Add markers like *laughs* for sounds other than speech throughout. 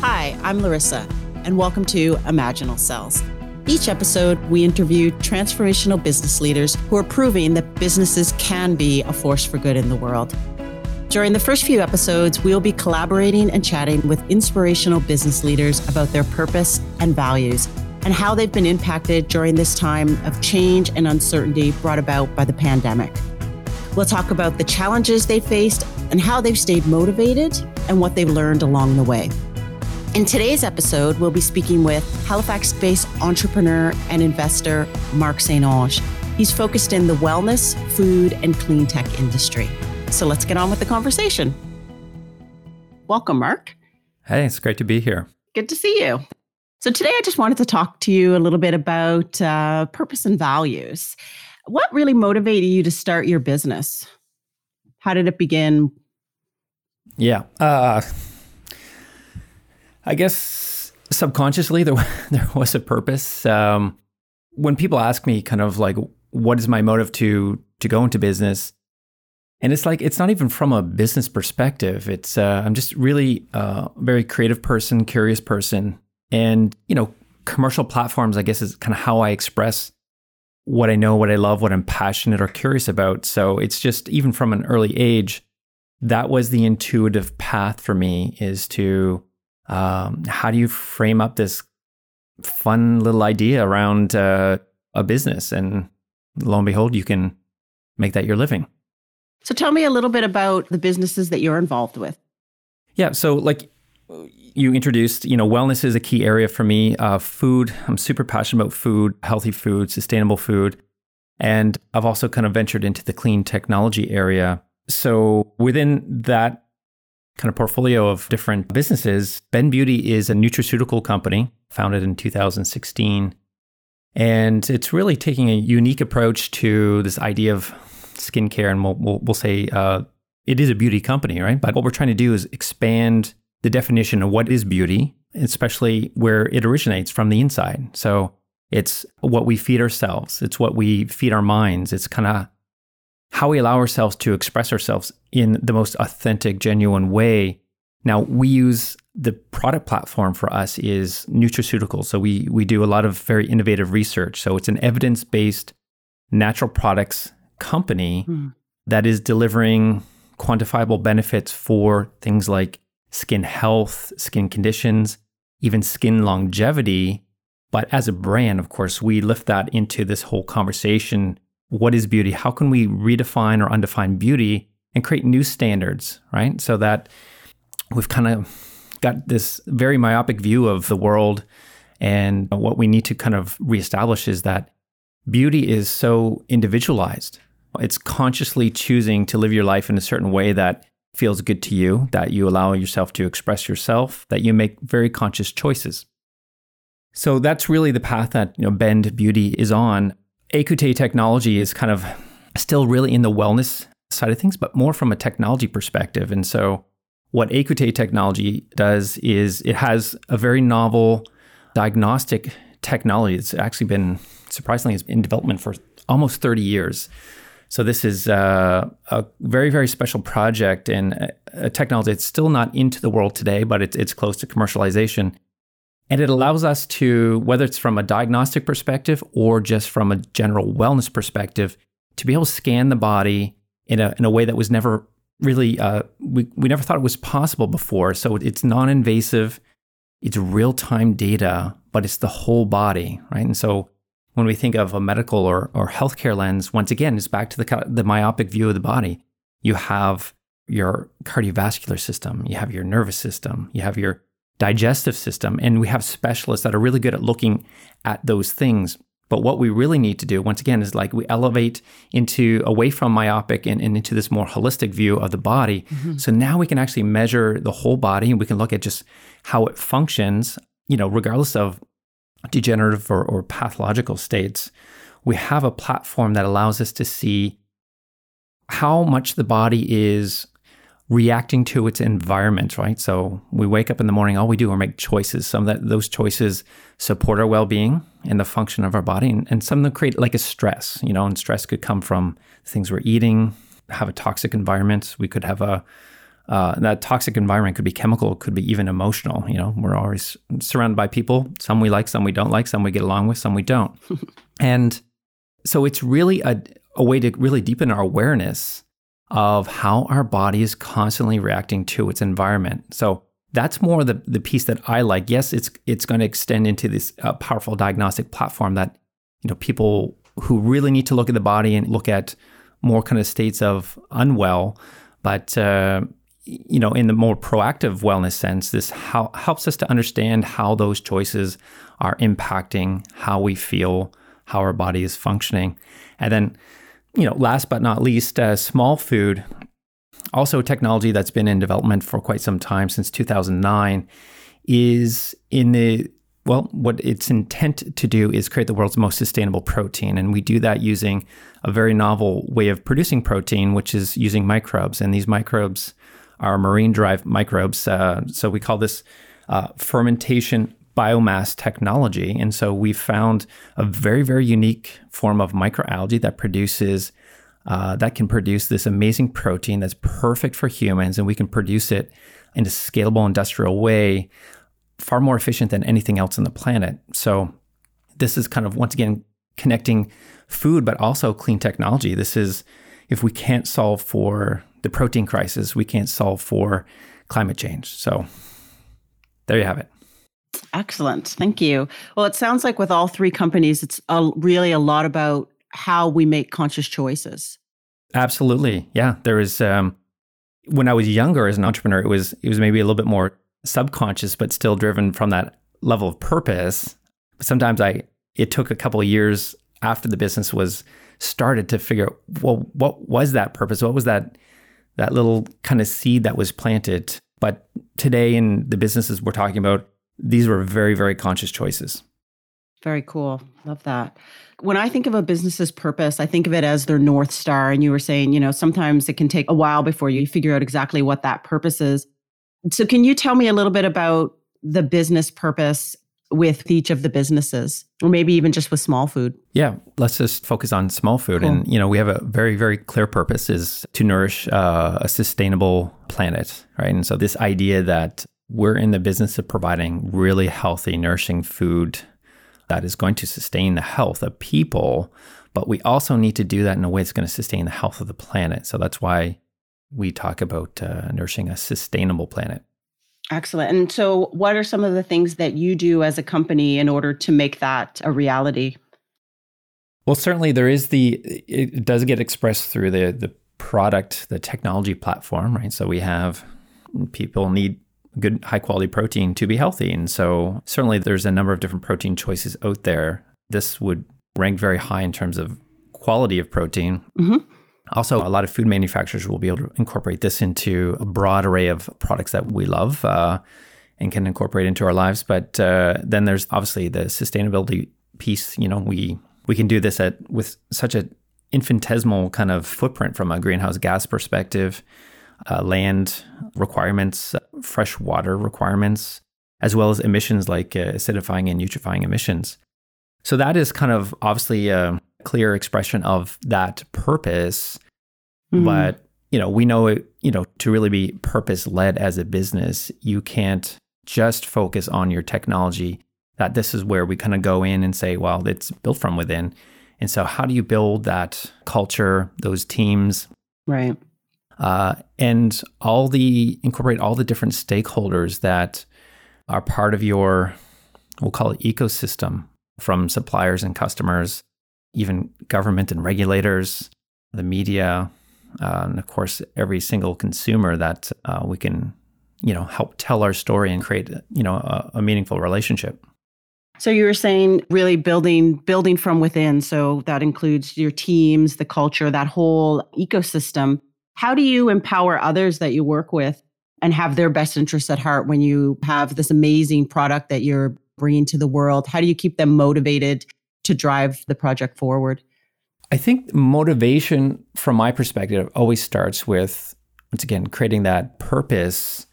Hi, I'm Larissa, and welcome to Imaginal Cells. Each episode, we interview transformational business leaders who are proving that businesses can be a force for good in the world. During the first few episodes, we'll be collaborating and chatting with inspirational business leaders about their purpose and values and how they've been impacted during this time of change and uncertainty brought about by the pandemic. We'll talk about the challenges they faced and how they've stayed motivated and what they've learned along the way. In today's episode, we'll be speaking with Halifax based entrepreneur and investor Mark St. Onge. He's focused in the wellness, food, and clean tech industry. So let's get on with the conversation. Welcome, Mark. Hey, it's great to be here. Good to see you. So, today I just wanted to talk to you a little bit about uh, purpose and values. What really motivated you to start your business? How did it begin? Yeah. Uh, I guess subconsciously there, *laughs* there was a purpose. Um, when people ask me kind of like, what is my motive to, to go into business? And it's like, it's not even from a business perspective. It's, uh, I'm just really a uh, very creative person, curious person. And, you know, commercial platforms, I guess, is kind of how I express what I know, what I love, what I'm passionate or curious about. So it's just, even from an early age, that was the intuitive path for me is to, um, how do you frame up this fun little idea around uh, a business? And lo and behold, you can make that your living. So tell me a little bit about the businesses that you're involved with. Yeah. So, like you introduced, you know, wellness is a key area for me. Uh, food, I'm super passionate about food, healthy food, sustainable food. And I've also kind of ventured into the clean technology area. So, within that kind of portfolio of different businesses, Bend Beauty is a nutraceutical company founded in 2016. And it's really taking a unique approach to this idea of skincare, and we'll we'll, we'll say uh, it is a beauty company, right? But what we're trying to do is expand the definition of what is beauty, especially where it originates from the inside. So it's what we feed ourselves. It's what we feed our minds. It's kind of how we allow ourselves to express ourselves in the most authentic, genuine way. Now we use the product platform for us is nutraceutical. So we we do a lot of very innovative research. So it's an evidence-based natural products company hmm. that is delivering quantifiable benefits for things like skin health, skin conditions, even skin longevity. But as a brand, of course, we lift that into this whole conversation. What is beauty? How can we redefine or undefine beauty and create new standards, right? So that we've kind of got this very myopic view of the world. And what we need to kind of reestablish is that beauty is so individualized. It's consciously choosing to live your life in a certain way that feels good to you, that you allow yourself to express yourself, that you make very conscious choices. So that's really the path that you know, Bend Beauty is on. Écoutez technology is kind of still really in the wellness side of things, but more from a technology perspective. And so what Écoutez technology does is it has a very novel diagnostic technology. It's actually been surprisingly it's in development for almost 30 years. So this is uh, a very, very special project and a technology that's still not into the world today, but it's, it's close to commercialization. And it allows us to, whether it's from a diagnostic perspective or just from a general wellness perspective, to be able to scan the body in a, in a way that was never really, uh, we, we never thought it was possible before. So it's non invasive, it's real time data, but it's the whole body, right? And so when we think of a medical or, or healthcare lens, once again, it's back to the, the myopic view of the body. You have your cardiovascular system, you have your nervous system, you have your digestive system, and we have specialists that are really good at looking at those things. But what we really need to do, once again, is like we elevate into away from myopic and, and into this more holistic view of the body. Mm-hmm. So now we can actually measure the whole body and we can look at just how it functions, you know, regardless of degenerative or, or pathological states, we have a platform that allows us to see how much the body is reacting to its environment, right? So we wake up in the morning, all we do are make choices. Some of that, those choices support our well-being and the function of our body, and, and some of them create like a stress, you know, and stress could come from things we're eating, have a toxic environment. We could have a Uh, that toxic environment could be chemical, could be even emotional. You know, we're always surrounded by people. Some we like, some we don't like, some we get along with, some we don't. *laughs* and so it's really a, a way to really deepen our awareness of how our body is constantly reacting to its environment. So that's more the, the piece that I like. Yes, it's it's going to extend into this uh, powerful diagnostic platform that you know people who really need to look at the body and look at more kind of states of unwell, but uh, you know in the more proactive wellness sense, this how, helps us to understand how those choices are impacting how we feel, how our body is functioning, and then you know last but not least, uh, Smallfood also technology that's been in development for quite some time since 2009 is in the well what its intent to do is create the world's most sustainable protein. And we do that using a very novel way of producing protein which is using microbes. And these microbes are marine derived microbes uh, so we call this uh, fermentation biomass technology and so we found a very very unique form of microalgae that produces uh, that can produce this amazing protein that's perfect for humans, and we can produce it in a scalable industrial way, far more efficient than anything else on the planet. So, this is kind of once again connecting food, but also clean technology. This is if we can't solve for the protein crisis, we can't solve for climate change. So, there you have it. Excellent. Thank you. Well, it sounds like with all three companies, it's a, really a lot about how we make conscious choices. Absolutely. Yeah. There is um when I was younger as an entrepreneur, it was it was maybe a little bit more subconscious, but still driven from that level of purpose. Sometimes I it took a couple of years after the business was started to figure out well what was that purpose? What was that that little kind of seed that was planted? But today in the businesses we're talking about, these were very, very conscious choices. Very cool. Love that. When I think of a business's purpose, I think of it as their North Star. And you were saying, you know, sometimes it can take a while before you figure out exactly what that purpose is. So, can you tell me a little bit about the business purpose with each of the businesses, or maybe even just with Smallfood? Yeah, let's just focus on Smallfood. Cool. And, you know, we have a very, very clear purpose is to nourish uh, a sustainable planet, right? And so, this idea that we're in the business of providing really healthy, nourishing food that is going to sustain the health of people, but we also need to do that in a way that's going to sustain the health of the planet. So that's why we talk about uh, nourishing a sustainable planet. Excellent. And so, what are some of the things that you do as a company in order to make that a reality? Well, certainly there is the, it does get expressed through the, the product, the technology platform, right? So we have people need good high quality protein to be healthy. And so certainly there's a number of different protein choices out there. This would rank very high in terms of quality of protein. Mm-hmm. Also, a lot of food manufacturers will be able to incorporate this into a broad array of products that we love uh, and can incorporate into our lives. But uh, then there's obviously the sustainability piece. You know, we we can do this at with such an infinitesimal kind of footprint from a greenhouse gas perspective uh, land requirements, fresh water requirements, as well as emissions like uh, acidifying and eutrophying emissions. So that is kind of obviously a clear expression of that purpose. Mm-hmm. But you know, we know it, you know, to really be purpose led as a business, you can't just focus on your technology. That this is where we kind of go in and say, well, it's built from within. And so, how do you build that culture, those teams? Right uh, and all the incorporate all the different stakeholders that are part of your we'll call it ecosystem from suppliers and customers even government and regulators the media uh, and of course every single consumer that uh, we can you know help tell our story and create you know a, a meaningful relationship. So you were saying really building building from within. So that includes your teams the culture that whole ecosystem how do you empower others that you work with and have their best interests at heart when you have this amazing product that you're bringing to the world? How do you keep them motivated to drive the project forward? I think motivation, from my perspective, always starts with, once again, creating that purpose.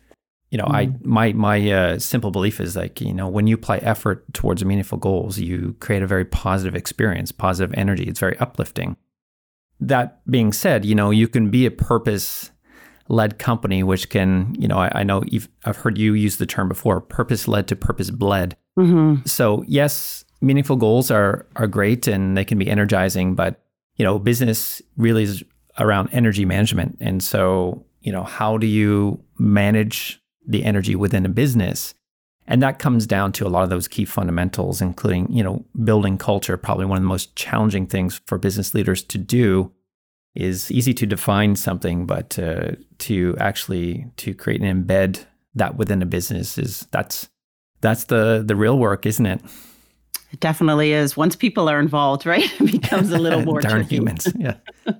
You know, mm. I my my uh, simple belief is like you know when you apply effort towards meaningful goals, you create a very positive experience, positive energy. It's very uplifting that being said, you know, you can be a purpose led company, which can, you know, I, I know I've heard you use the term before, purpose led to purpose bled. Mm-hmm. So yes, meaningful goals are are great and they can be energizing, but you know, business really is around energy management. And so, you know, how do you manage the energy within a business? And that comes down to a lot of those key fundamentals, including, you know, building culture, probably one of the most challenging things for business leaders to do is easy to define something, but uh, to actually to create and embed that within a business is that's that's the the real work, isn't it? It definitely is. Once people are involved, right, *laughs* it becomes a little *laughs* more darn tricky. humans. Yeah, *laughs*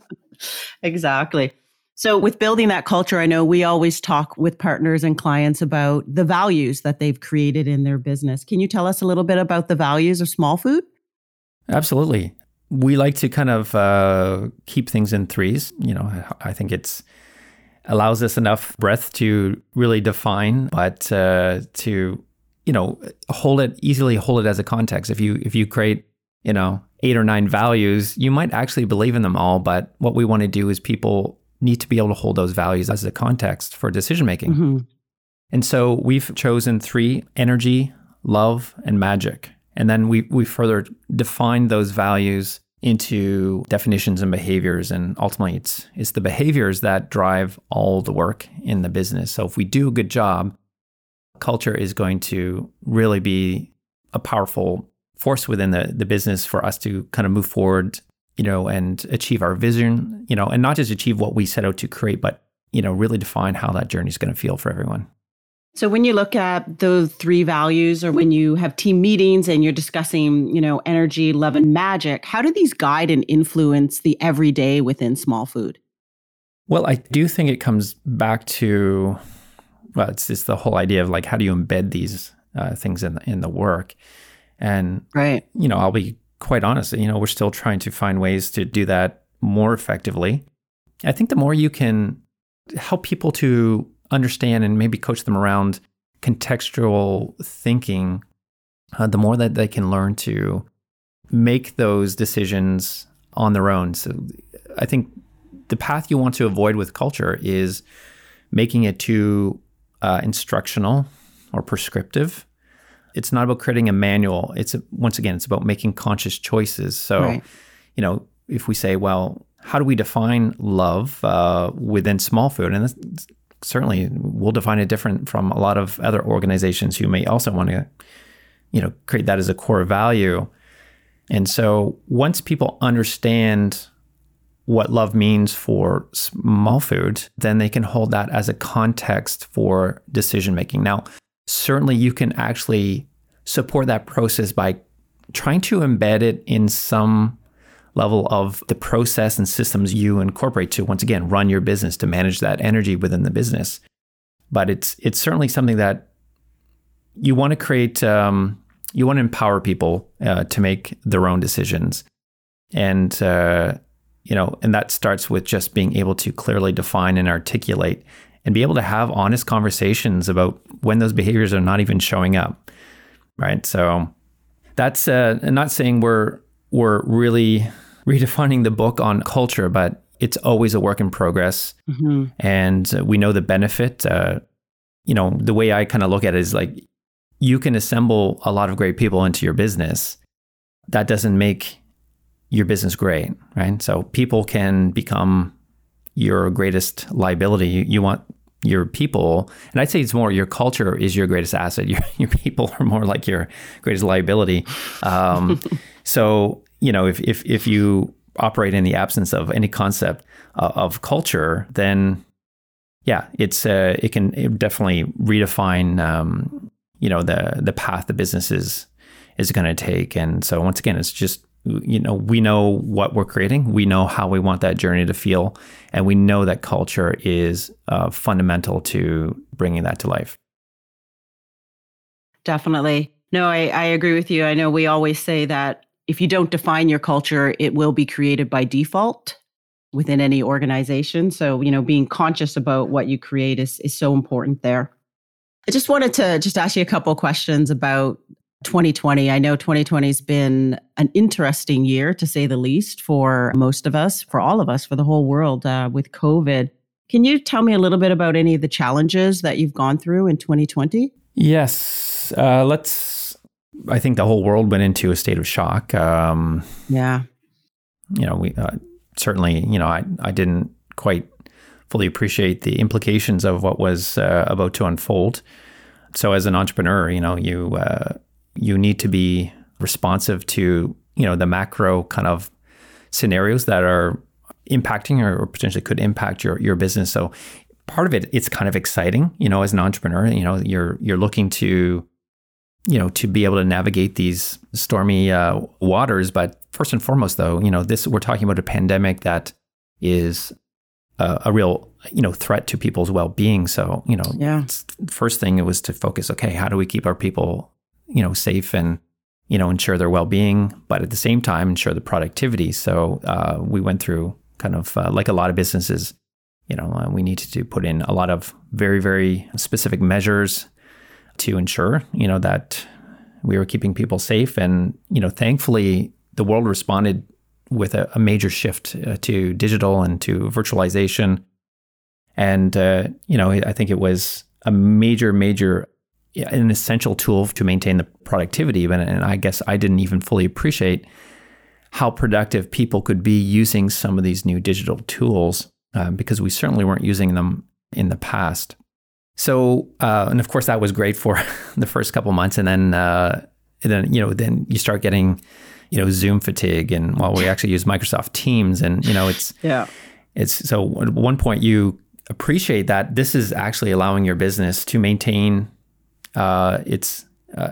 exactly. So, with building that culture, I know we always talk with partners and clients about the values that they've created in their business. Can you tell us a little bit about the values of Smallfood? Absolutely we like to kind of uh, keep things in threes. You know, I think it's allows us enough breadth to really define, but uh, to you know hold it easily hold it as a context. If you if you create you know eight or nine values, you might actually believe in them all. But what we want to do is people need to be able to hold those values as a context for decision making. Mm-hmm. And so we've chosen three: energy, love, and magic. And then we, we further define those values into definitions and behaviors. And ultimately, it's, it's the behaviors that drive all the work in the business. So if we do a good job, culture is going to really be a powerful force within the, the business for us to kind of move forward, you know, and achieve our vision, you know, and not just achieve what we set out to create, but, you know, really define how that journey is going to feel for everyone. So when you look at those three values or when you have team meetings and you're discussing, you know, energy, love and magic, how do these guide and influence the everyday within Smallfood? Well, I do think it comes back to well, it's just the whole idea of like how do you embed these uh, things in the, in the work, and right, you know, I'll be quite honestly, you know, we're still trying to find ways to do that more effectively. I think the more you can help people to understand and maybe coach them around contextual thinking, uh, the more that they can learn to make those decisions on their own. So I think the path you want to avoid with culture is making it too uh, instructional or prescriptive. It's not about creating a manual. It's once again, it's about making conscious choices. So, right. you know, if we say, well, how do we define love uh, within Smallfood? And certainly we'll define it different from a lot of other organizations who may also want to, you know, create that as a core value. And so once people understand what love means for Smallfood, then they can hold that as a context for decision making. Now, certainly you can actually support that process by trying to embed it in some level of the process and systems you incorporate to once again run your business to manage that energy within the business. But it's it's certainly something that you want to create. Um, you want to empower people uh, to make their own decisions, and uh, you know, and that starts with just being able to clearly define and articulate, and be able to have honest conversations about when those behaviors are not even showing up. Right. So that's uh, not saying we're we're really *laughs* redefining the book on culture, but it's always a work in progress. Mm-hmm. And we know the benefit. Uh, you know, the way I kind of look at it is like you can assemble a lot of great people into your business. That doesn't make your business great, right? So people can become your greatest liability. You, you want your people, and I'd say it's more your culture is your greatest asset. *laughs* Your your people are more like your greatest liability. Um, *laughs* so you know, if if if you operate in the absence of any concept uh, of culture, then yeah, it's uh, it can it definitely redefine um, you know the the path the business is is going to take. And so once again, it's just you know we know what we're creating, we know how we want that journey to feel, and we know that culture is uh, fundamental to bringing that to life. Definitely. No, I, I agree with you. I know we always say that if you don't define your culture, it will be created by default within any organization. So, you know, being conscious about what you create is, is so important there. I just wanted to just ask you a couple questions about 2020. I know 2020 has been an interesting year, to say the least, for most of us, for all of us, for the whole world uh, with COVID. Can you tell me a little bit about any of the challenges that you've gone through in 2020? Yes. Uh, let's, I think the whole world went into a state of shock. Um, yeah. You know, we uh, certainly, you know, I, I didn't quite fully appreciate the implications of what was uh, about to unfold. So as an entrepreneur, you know, you, uh, you need to be responsive to, you know, the macro kind of scenarios that are impacting or potentially could impact your your business. So part of it it's kind of exciting, you know, as an entrepreneur, you know, you're you're looking to you know to be able to navigate these stormy uh, waters, but first and foremost though, you know, this we're talking about a pandemic that is a, a real you know threat to people's well-being. So, you know, yeah. first thing it was to focus okay, how do we keep our people, you know, safe and you know, ensure their well-being, but at the same time ensure the productivity. So uh, we went through kind of uh, like a lot of businesses, you know, uh, we needed to put in a lot of very, very specific measures to ensure, you know, that we were keeping people safe. And, you know, thankfully, the world responded with a, a major shift uh, to digital and to virtualization. And, uh, you know, I think it was a major, major, an essential tool to maintain the productivity. And, and I guess I didn't even fully appreciate how productive people could be using some of these new digital tools um, because we certainly weren't using them in the past. So, uh, and of course, that was great for *laughs* the first couple months, and then, uh, and then you know, then you start getting, you know, Zoom fatigue, and while well, we actually use Microsoft Teams, and you know, it's yeah, it's so at one point you appreciate that this is actually allowing your business to maintain uh, its uh,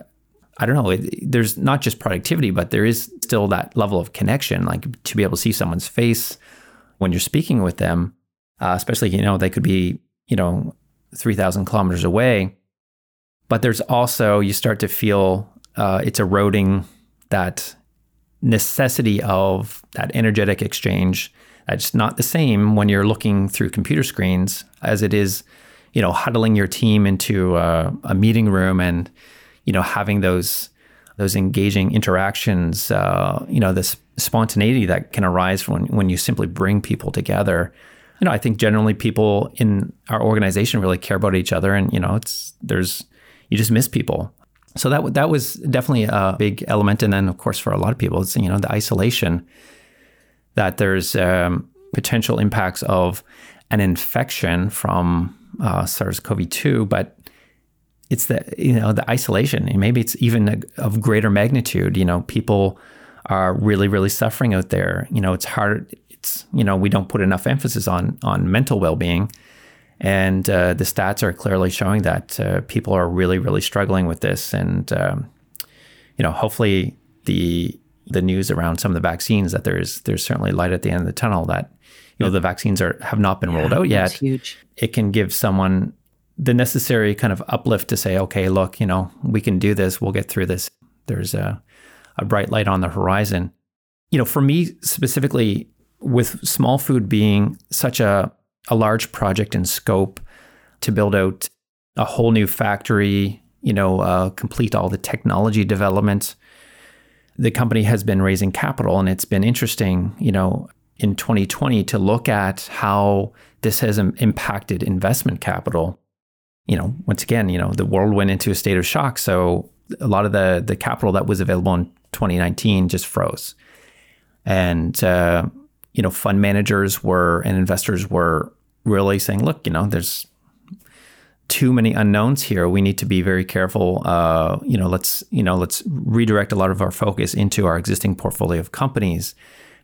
I don't know, it, there's not just productivity, but there is still that level of connection, like to be able to see someone's face when you're speaking with them, uh, especially, you know, they could be, you know, 3,000 kilometers away. But there's also, you start to feel uh, it's eroding that necessity of that energetic exchange. That's not the same when you're looking through computer screens as it is, you know, huddling your team into a, a meeting room and, you know, having those those engaging interactions, uh, you know, this spontaneity that can arise when when you simply bring people together. You know, I think generally people in our organization really care about each other, and you know, it's there's you just miss people. So that that was definitely a big element, and then of course for a lot of people, it's you know the isolation that there's um, potential impacts of an infection from uh, SARS-CoV-2, but it's the you know the isolation. And maybe it's even a, of greater magnitude. You know people are really really suffering out there. You know it's hard it's you know we don't put enough emphasis on on mental well-being. And uh, the stats are clearly showing that uh, people are really really struggling with this. And um, you know hopefully the the news around some of the vaccines that there's there's certainly light at the end of the tunnel that know the vaccines are have not been rolled out yet huge. it can give someone the necessary kind of uplift to say, okay, look, you know, we can do this. We'll get through this. There's a, a bright light on the horizon. You know, for me specifically, with Smallfood being such a, a large project in scope to build out a whole new factory, you know, uh, complete all the technology development, the company has been raising capital. And it's been interesting, you know, in 2020 to look at how this has impacted investment capital you know, once again, you know, the world went into a state of shock. So a lot of the the capital that was available in 2019 just froze, and uh, you know, fund managers were and investors were really saying, look, you know, there's too many unknowns here. We need to be very careful. Uh, you know, let's you know, let's redirect a lot of our focus into our existing portfolio of companies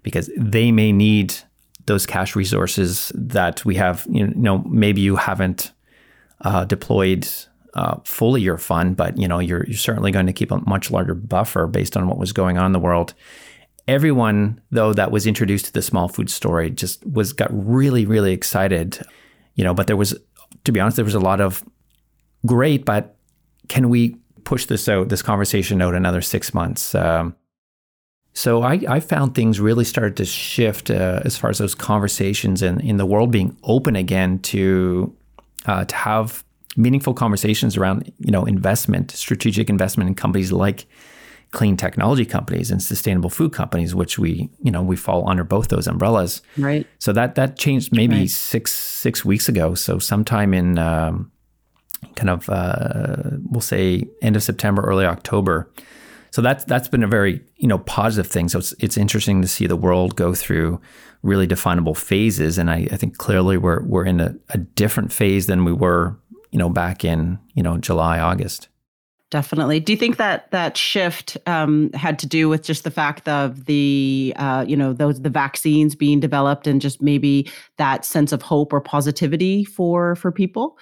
because they may need those cash resources that we have. You know, maybe you haven't uh, deployed uh, fully your fund, but you know you're, you're certainly going to keep a much larger buffer based on what was going on in the world. Everyone, though, that was introduced to the Smallfood story just was got really, really excited, you know. But there was, to be honest, there was a lot of great, but can we push this out, this conversation out another six months? Um, so I, I, found things really started to shift uh, as far as those conversations and in the world being open again to uh, to have meaningful conversations around you know investment, strategic investment in companies like clean technology companies and sustainable food companies, which we, you know, we fall under both those umbrellas. Right. So that that changed maybe right. six six weeks ago. So sometime in um, kind of uh, we'll say end of September, early October. So that's that's been a very you know positive thing. So it's it's interesting to see the world go through really definable phases, and I, I think clearly we're we're in a, a different phase than we were you know back in you know July August. Definitely. Do you think that that shift um, had to do with just the fact of the, uh, you know, those the vaccines being developed and just maybe that sense of hope or positivity for for people?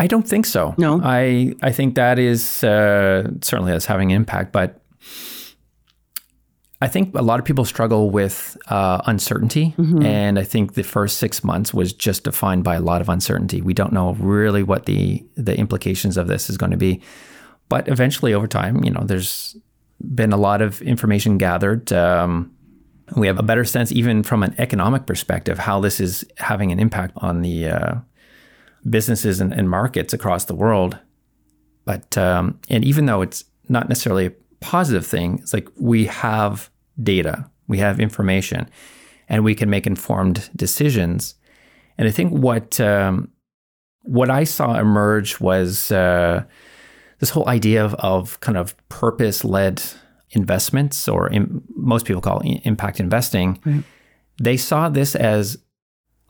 I don't think so. No, I I think that is uh, certainly that's having an impact, but I think a lot of people struggle with uh, uncertainty, mm-hmm. and I think the first six months was just defined by a lot of uncertainty. We don't know really what the the implications of this is going to be, but eventually, over time, you know, there's been a lot of information gathered. Um, we have a better sense, even from an economic perspective, how this is having an impact on the uh, businesses and, and, markets across the world. But um, and even though it's not necessarily a positive thing, it's like we have data, we have information, and we can make informed decisions. And I think what um, what I saw emerge was uh, this whole idea of, of kind of purpose led investments, or in, most people call it impact investing. Right. They saw this as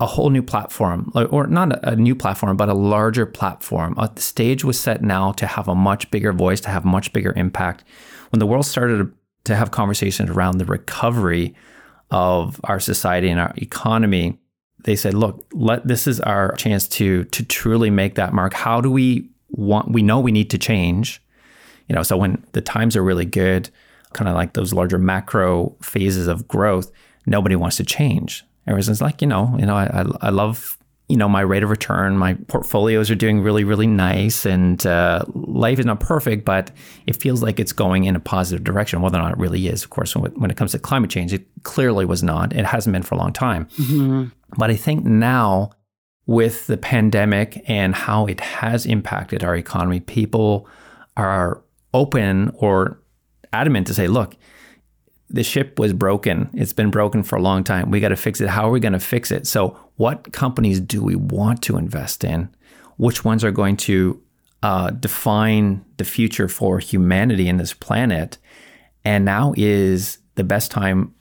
a whole new platform, or not a new platform, but a larger platform. The stage was set now to have a much bigger voice, to have much bigger impact. When the world started to have conversations around the recovery of our society and our economy, they said, look, let this is our chance to to truly make that mark. How do we want we know we need to change. You know, so when the times are really good, kind of like those larger macro phases of growth, nobody wants to change. Everyone's like, you know, you know, I, I love you know my rate of return. My portfolios are doing really really nice and uh, life is not perfect but it feels like it's going in a positive direction. Whether or not it really is of course when, when it comes to climate change it clearly was not. It hasn't been for a long time. Mm-hmm. but i think now with the pandemic and how it has impacted our economy people are open or adamant to say look the ship was broken. It's been broken for a long time. We got to fix it. How are we going to fix it? So, what companies do we want to invest in? Which ones are going to uh, define the future for humanity in this planet? And now is the best time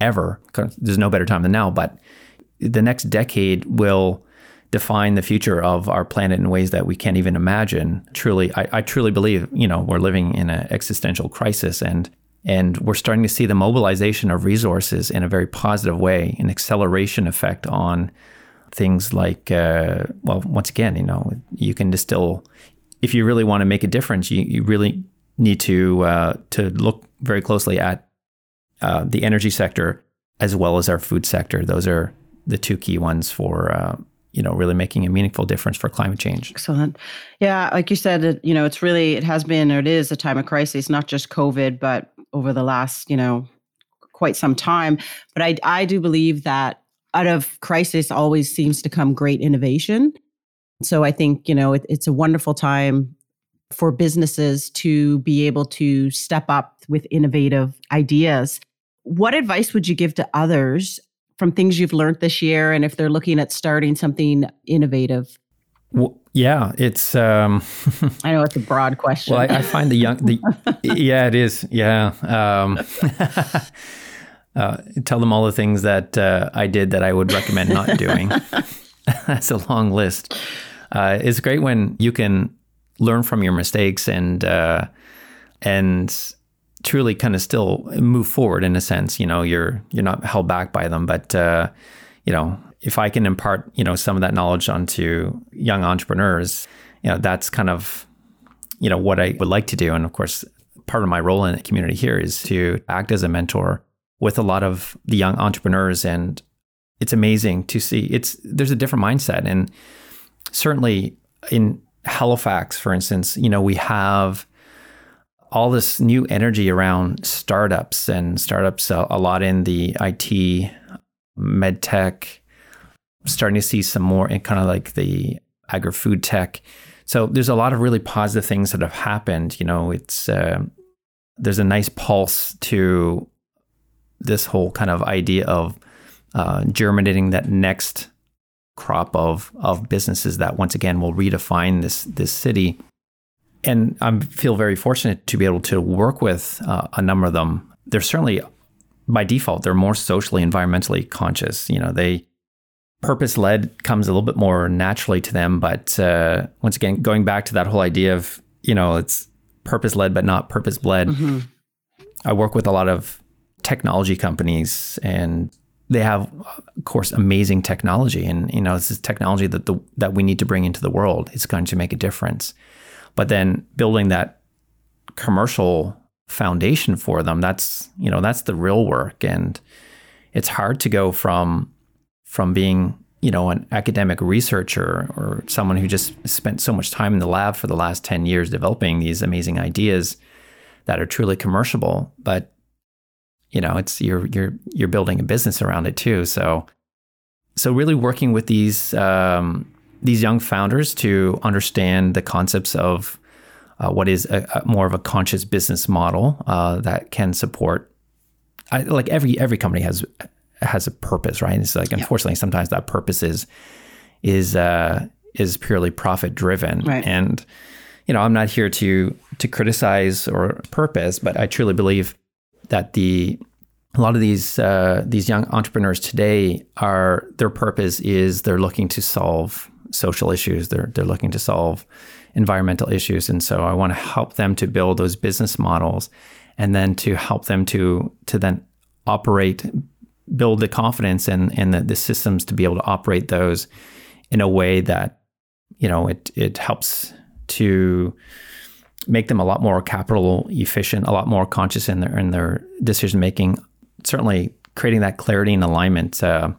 ever. There's no better time than now, but the next decade will define the future of our planet in ways that we can't even imagine. Truly, I, I truly believe, you know, we're living in an existential crisis and and we're starting to see the mobilization of resources in a very positive way, an acceleration effect on things like, uh, well, once again, you know, you can distill, if you really want to make a difference, you, you really need to, uh, to look very closely at uh, the energy sector as well as our food sector. Those are the two key ones for uh, you know really making a meaningful difference for climate change excellent yeah like you said it, you know it's really it has been or it is a time of crisis not just covid but over the last, you know, quite some time. But I, I do believe that out of crisis always seems to come great innovation. So I think, you know, it, it's a wonderful time for businesses to be able to step up with innovative ideas. What advice would you give to others from things you've learned this year and if they're looking at starting something innovative? Well, yeah, it's. Um, *laughs* I know it's a broad question. Well, I, I find the young, the *laughs* yeah, it is. Yeah, um, *laughs* uh, tell them all the things that uh, I did that I would recommend not doing. That's a long list. Uh, it's great when you can learn from your mistakes and uh, and truly kind of still move forward in a sense. You know, you're you're not held back by them, but uh, you know, if I can impart, you know, some of that knowledge onto young entrepreneurs, you know, that's kind of, you know, what I would like to do. And of course, part of my role in the community here is to act as a mentor with a lot of the young entrepreneurs. And it's amazing to see it's there's a different mindset. And certainly in Halifax, for instance, you know, we have all this new energy around startups and startups a, a lot in the IT, med tech, starting to see some more in kind of like the agri food tech. So there's a lot of really positive things that have happened. You know, it's uh, there's a nice pulse to this whole kind of idea of uh, germinating that next crop of of businesses that once again will redefine this this city. And I feel very fortunate to be able to work with uh, a number of them. They're certainly, by default, they're more socially, environmentally conscious. You know, they purpose led comes a little bit more naturally to them. But uh, once again, going back to that whole idea of you know, it's purpose led but not purpose bled. Mm-hmm. I work with a lot of technology companies and they have of course amazing technology and you know this is technology that the that we need to bring into the world it's going to make a difference but then building that commercial foundation for them that's you know that's the real work and it's hard to go from from being you know an academic researcher or someone who just spent so much time in the lab for the last 10 years developing these amazing ideas that are truly commercial but you know it's you're you're you're building a business around it too. So so really working with these um, these young founders to understand the concepts of uh, what is a, a more of a conscious business model uh, that can support I, like every every company has has a purpose right it's like unfortunately yeah. sometimes that purpose is is uh, is purely profit driven right. and you know I'm not here to to criticize or purpose but I truly believe that the a lot of these uh, these young entrepreneurs today are their purpose is they're looking to solve social issues. They're they're looking to solve environmental issues, and so I want to help them to build those business models, and then to help them to to then operate, build the confidence and and the, the systems to be able to operate those in a way that you know it it helps to make them a lot more capital efficient, a lot more conscious in their in their decision making. Certainly, creating that clarity and alignment. Uh,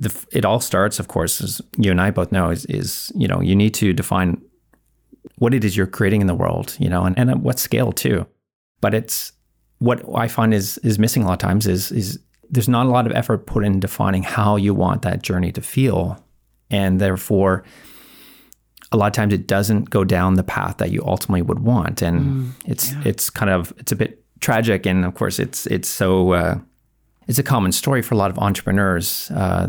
the, it all starts, of course, as you and I both know, is, is you know you need to define what it is you're creating in the world, you know, and, and at what scale too. But it's what I find is is missing a lot of times is is there's not a lot of effort put in defining how you want that journey to feel, and therefore a lot of times it doesn't go down the path that you ultimately would want, and mm, it's yeah. it's kind of it's a bit tragic, and of course it's it's so uh, it's a common story for a lot of entrepreneurs. Uh,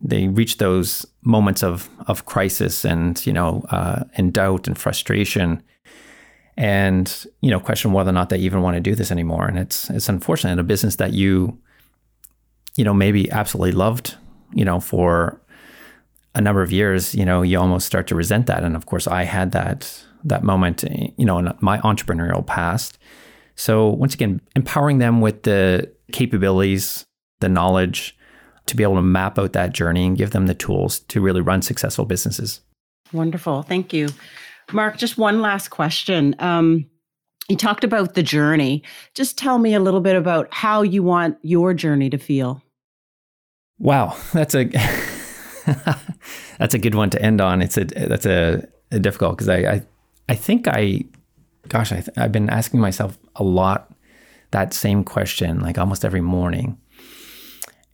they reach those moments of of crisis and you know uh, and doubt and frustration, and you know question whether or not they even want to do this anymore. And it's it's unfortunate in a business that you you know maybe absolutely loved you know for a number of years, you know, you almost start to resent that. And of course, I had that that moment, you know, in my entrepreneurial past. So once again, empowering them with the capabilities, the knowledge to be able to map out that journey and give them the tools to really run successful businesses. Wonderful. Thank you. Mark, just one last question. Um, you talked about the journey. Just tell me a little bit about how you want your journey to feel. Wow, *laughs* that's a *laughs* that's a good one to end on. It's a that's a, a difficult because I, I I think I, gosh, I I've been asking myself a lot that same question like almost every morning,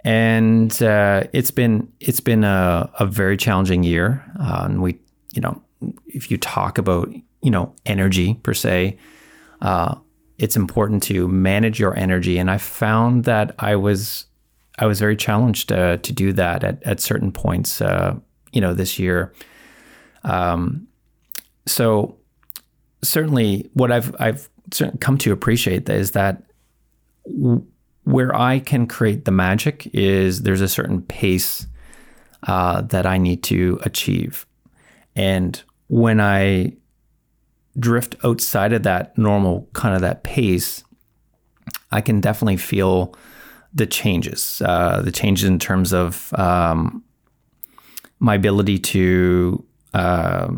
and uh, it's been it's been a, a very challenging year. Uh, and we you know if you talk about you know energy per se. Uh, it's important to manage your energy, and I found that I was I was very challenged uh, to do that at, at certain points, uh, you know, this year. Um, so certainly, what I've I've come to appreciate is that where I can create the magic is there's a certain pace uh, that I need to achieve, and when I drift outside of that normal kind of that pace, I can definitely feel the changes, uh, the changes in terms of um, my ability to uh,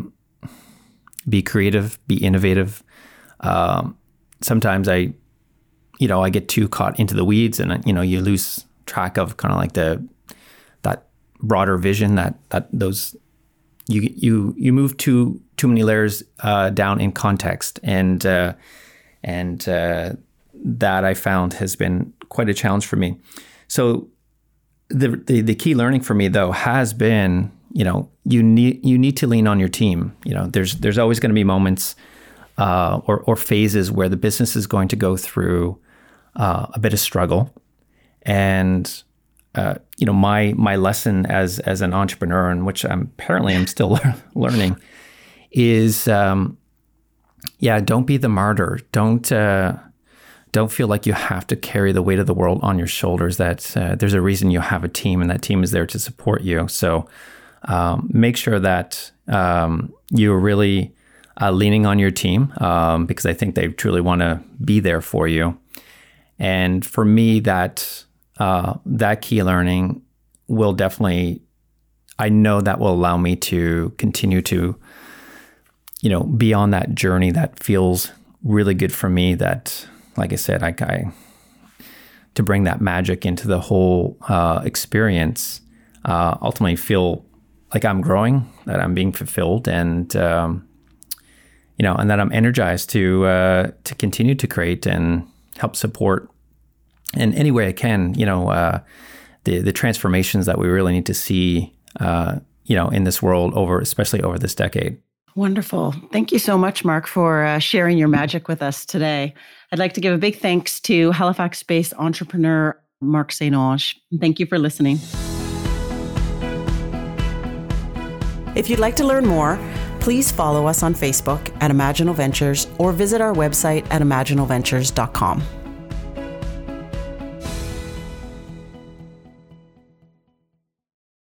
be creative, be innovative. Um, sometimes I, you know, I get too caught into the weeds, and you know, you lose track of kind of like the that broader vision that that those you you you move too too many layers uh, down in context, and uh, and uh, that I found has been quite a challenge for me. So the, the, the key learning for me though has been, you know, you need you need to lean on your team. You know, there's there's always going to be moments uh, or, or phases where the business is going to go through uh, a bit of struggle. And uh, you know, my my lesson as as an entrepreneur, and which I'm apparently I'm still *laughs* learning, is um, yeah, don't be the martyr. Don't uh, don't feel like you have to carry the weight of the world on your shoulders. That uh, there's a reason you have a team, and that team is there to support you. So um, make sure that um, you're really uh, leaning on your team um, because I think they truly want to be there for you. And for me, that uh, that key learning will definitely, I know that will allow me to continue to, you know, be on that journey that feels really good for me. That, like I said, I, I to bring that magic into the whole uh, experience, uh, ultimately feel like I'm growing, that I'm being fulfilled, and um, you know, and that I'm energized to uh, to continue to create and help support in any way I can. You know, uh, the the transformations that we really need to see. Uh, you know, in this world over, especially over this decade. Wonderful. Thank you so much, Mark, for uh, sharing your magic with us today. I'd like to give a big thanks to Halifax based entrepreneur Mark St. Onge. Thank you for listening. If you'd like to learn more, please follow us on Facebook at Imaginal Ventures or visit our website at imaginalventures.com.